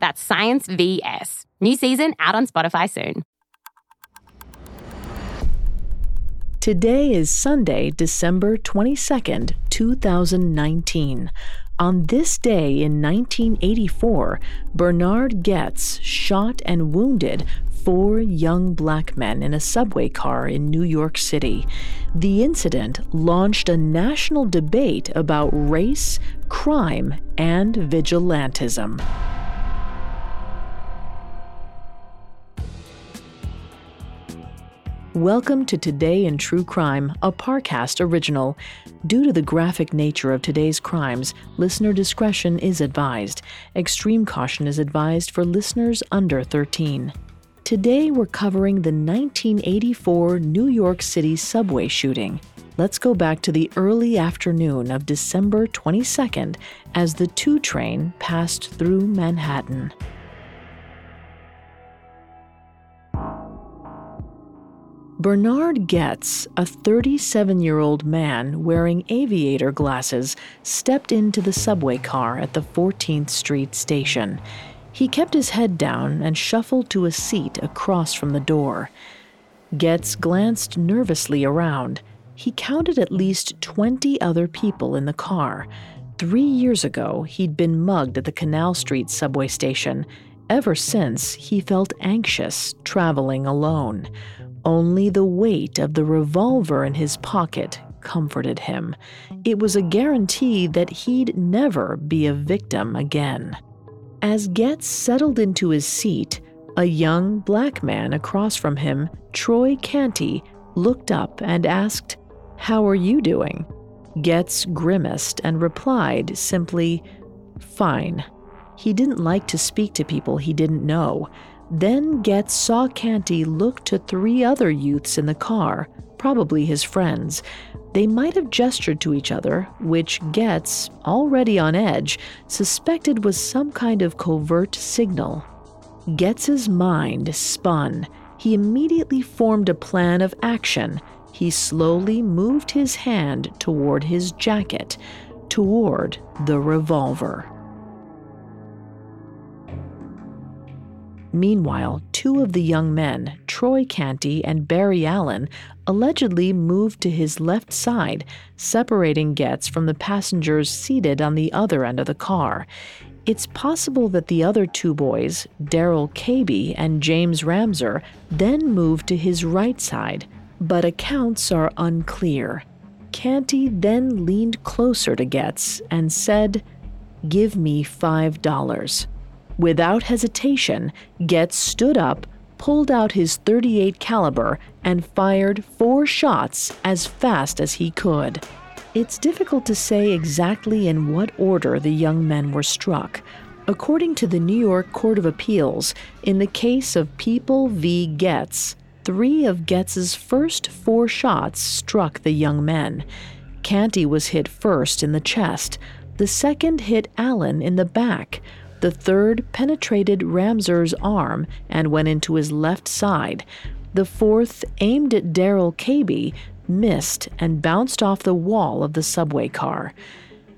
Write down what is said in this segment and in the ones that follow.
That's Science VS. New season out on Spotify soon. Today is Sunday, December 22nd, 2019. On this day in 1984, Bernhard Goetz shot and wounded four young black men in a subway car in New York City. The incident launched a national debate about race, crime, and vigilantism. Welcome to Today in True Crime, a Parcast original. Due to the graphic nature of today's crimes, listener discretion is advised. Extreme caution is advised for listeners under 13. Today we're covering the 1984 New York City subway shooting. Let's go back to the early afternoon of December 22nd as the 2 train passed through Manhattan. Bernhard Goetz, a 37 year old man wearing aviator glasses, stepped into the subway car at the 14th Street station. He kept his head down and shuffled to a seat across from the door. Goetz glanced nervously around. He counted at least 20 other people in the car. Three years ago, he'd been mugged at the Canal Street subway station. Ever since, he felt anxious traveling alone. Only the weight of the revolver in his pocket comforted him. It was a guarantee that he'd never be a victim again. As Goetz settled into his seat, a young black man across from him, Troy Canty, looked up and asked, How are you doing? Goetz grimaced and replied simply, Fine. He didn't like to speak to people he didn't know. Then Goetz saw Canty look to three other youths in the car, probably his friends. They might have gestured to each other, which Goetz, already on edge, suspected was some kind of covert signal. Goetz's mind spun. He immediately formed a plan of action. He slowly moved his hand toward his jacket, toward the revolver. Meanwhile, two of the young men, Troy Canty and Barry Allen, allegedly moved to his left side, separating Goetz from the passengers seated on the other end of the car. It's possible that the other two boys, Darrell Cabey and James Ramseur, then moved to his right side, but accounts are unclear. Canty then leaned closer to Goetz and said, Give me five dollars. Without hesitation, Goetz stood up, pulled out his 38 caliber, and fired four shots as fast as he could. It's difficult to say exactly in what order the young men were struck. According to the New York Court of Appeals, in the case of People v. Goetz, three of Goetz's first four shots struck the young men. Canty was hit first in the chest. The second hit Allen in the back. The third penetrated Ramseur's arm and went into his left side. The fourth, aimed at Darrell Cabey, missed and bounced off the wall of the subway car.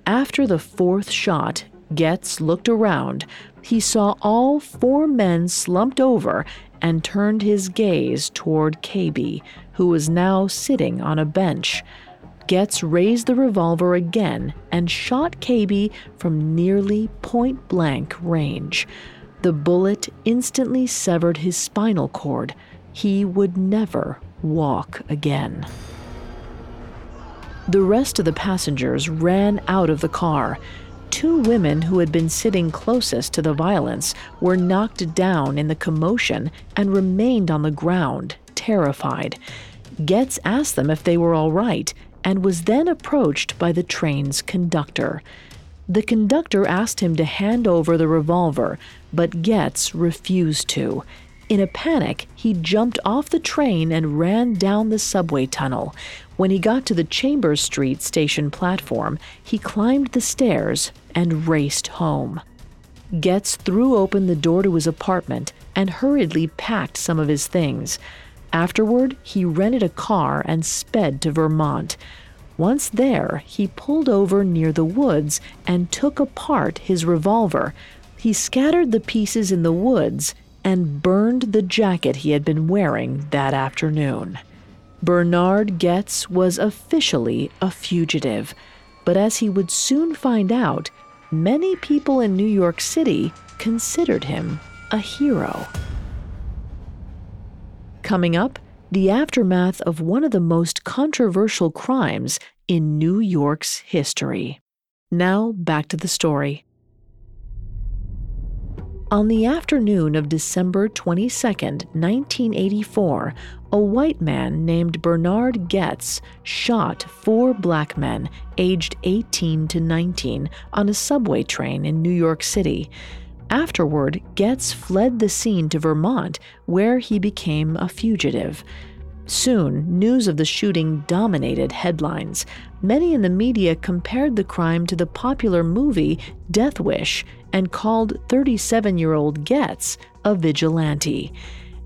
After the fourth shot, Goetz looked around. He saw all four men slumped over and turned his gaze toward Cabey, who was now sitting on a bench. Goetz raised the revolver again and shot Cabey from nearly point blank range. The bullet instantly severed his spinal cord. He would never walk again. The rest of the passengers ran out of the car. Two women who had been sitting closest to the violence were knocked down in the commotion and remained on the ground, terrified. Goetz asked them if they were all right, and was then approached by the train's conductor. The conductor asked him to hand over the revolver, but Goetz refused to. In a panic, he jumped off the train and ran down the subway tunnel. When he got to the Chambers Street station platform, he climbed the stairs and raced home. Goetz threw open the door to his apartment and hurriedly packed some of his things. Afterward, he rented a car and sped to Vermont. Once there, he pulled over near the woods and took apart his revolver. He scattered the pieces in the woods and burned the jacket he had been wearing that afternoon. Bernhard Goetz was officially a fugitive, but as he would soon find out, many people in New York City considered him a hero. Coming up, the aftermath of one of the most controversial crimes in New York's history. Now, back to the story. On the afternoon of December 22, 1984, a white man named Bernhard Goetz shot four black men aged 18 to 19 on a subway train in New York City. Afterward, Goetz fled the scene to Vermont, where he became a fugitive. Soon, news of the shooting dominated headlines. Many in the media compared the crime to the popular movie Death Wish and called 37 year old Goetz a vigilante.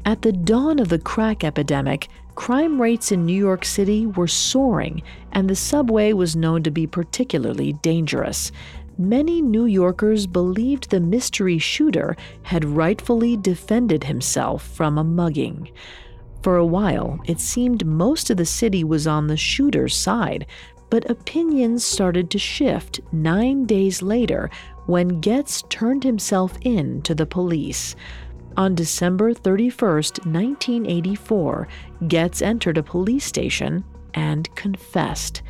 At the dawn of the crack epidemic, crime rates in New York City were soaring, and the subway was known to be particularly dangerous many New Yorkers believed the mystery shooter had rightfully defended himself from a mugging. For a while, it seemed most of the city was on the shooter's side, but opinions started to shift nine days later when Goetz turned himself in to the police. On December 31, 1984, Goetz entered a police station and confessed.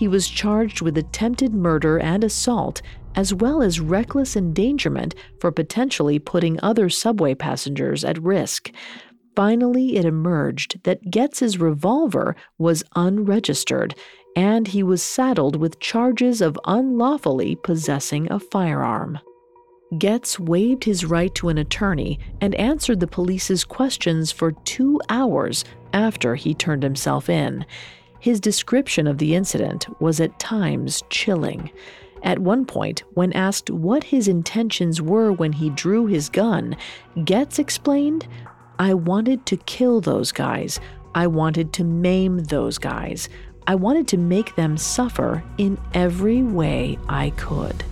He was charged with attempted murder and assault, as well as reckless endangerment for potentially putting other subway passengers at risk. Finally, it emerged that Goetz's revolver was unregistered, and he was saddled with charges of unlawfully possessing a firearm. Goetz waived his right to an attorney and answered the police's questions for two hours after he turned himself in. His description of the incident was at times chilling. At one point, when asked what his intentions were when he drew his gun, Goetz explained, I wanted to kill those guys. I wanted to maim those guys. I wanted to make them suffer in every way I could.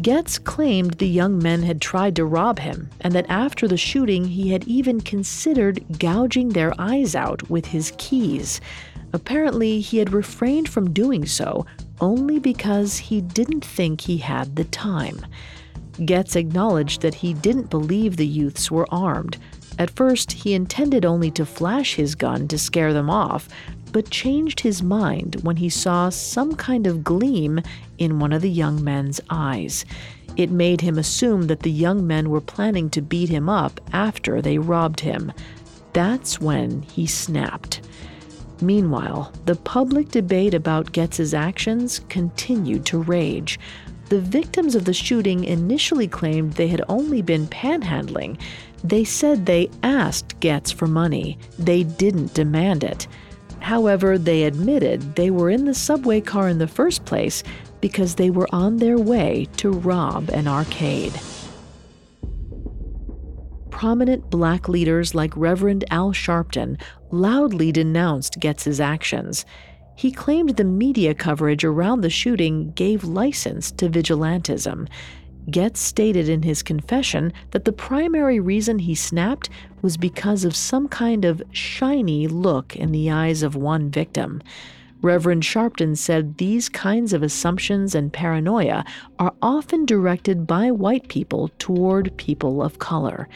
Goetz claimed the young men had tried to rob him, and that after the shooting, he had even considered gouging their eyes out with his keys. Apparently, he had refrained from doing so only because he didn't think he had the time. Goetz acknowledged that he didn't believe the youths were armed. At first, he intended only to flash his gun to scare them off, but changed his mind when he saw some kind of gleam in one of the young men's eyes. It made him assume that the young men were planning to beat him up after they robbed him. That's when he snapped. Meanwhile, the public debate about Goetz's actions continued to rage. The victims of the shooting initially claimed they had only been panhandling. They said they asked Goetz for money, they didn't demand it. However, they admitted they were in the subway car in the first place because they were on their way to rob an arcade. Prominent black leaders like Reverend Al Sharpton loudly denounced Goetz's actions. He claimed the media coverage around the shooting gave license to vigilantism. Goetz stated in his confession that the primary reason he snapped was because of some kind of shiny look in the eyes of one victim. Reverend Sharpton said these kinds of assumptions and paranoia are often directed by white people toward people of color.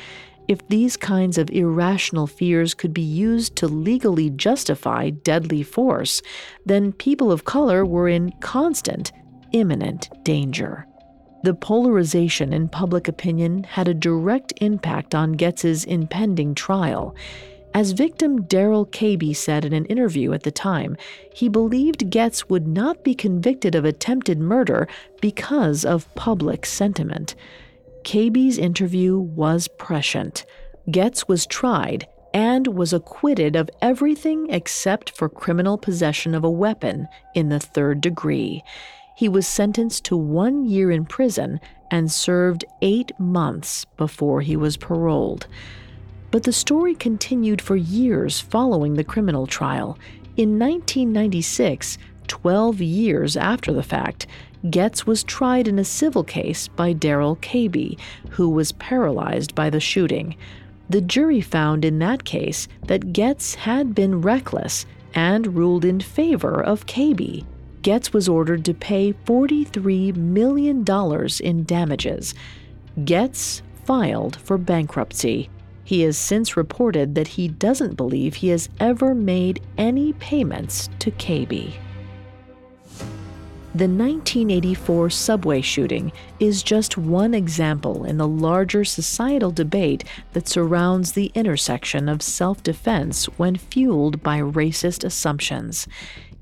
If these kinds of irrational fears could be used to legally justify deadly force, then people of color were in constant, imminent danger. The polarization in public opinion had a direct impact on Goetz's impending trial. As victim Darrell Cabey said in an interview at the time, he believed Goetz would not be convicted of attempted murder because of public sentiment. Cabey's interview was prescient. Goetz was tried and was acquitted of everything except for criminal possession of a weapon in the third degree. He was sentenced to one year in prison and served eight months before he was paroled. But the story continued for years following the criminal trial. In 1996, 12 years after the fact, Goetz was tried in a civil case by Darrell Cabey, who was paralyzed by the shooting. The jury found in that case that Goetz had been reckless and ruled in favor of Cabey. Goetz was ordered to pay $43 million in damages. Goetz filed for bankruptcy. He has since reported that he doesn't believe he has ever made any payments to Cabey. The 1984 subway shooting is just one example in the larger societal debate that surrounds the intersection of self defense when fueled by racist assumptions.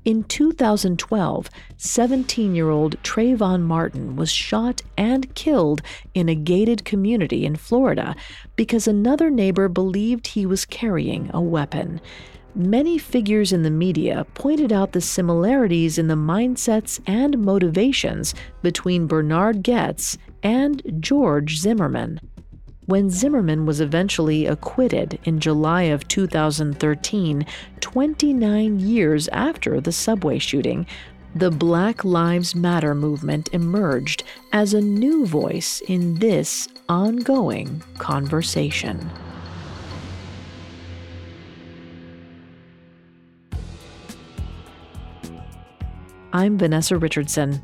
In 2012, 17 year old Trayvon Martin was shot and killed in a gated community in Florida because another neighbor believed he was carrying a weapon many figures in the media pointed out the similarities in the mindsets and motivations between Bernhard Goetz and George Zimmerman. When Zimmerman was eventually acquitted in July of 2013, 29 years after the subway shooting, the Black Lives Matter movement emerged as a new voice in this ongoing conversation. I'm Vanessa Richardson.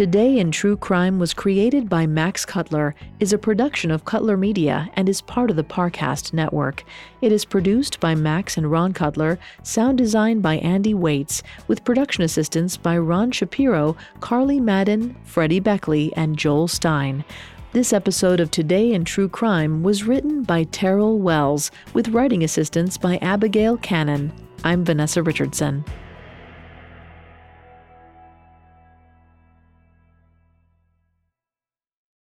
Today in True Crime was created by Max Cutler, is a production of Cutler Media, and is part of the Parcast network. It is produced by Max and Ron Cutler, sound design by Andy Waits, with production assistance by Ron Shapiro, Carly Madden, Freddie Beckley, and Joel Stein. This episode of Today in True Crime was written by Terrell Wells, with writing assistance by Abigail Cannon. I'm Vanessa Richardson.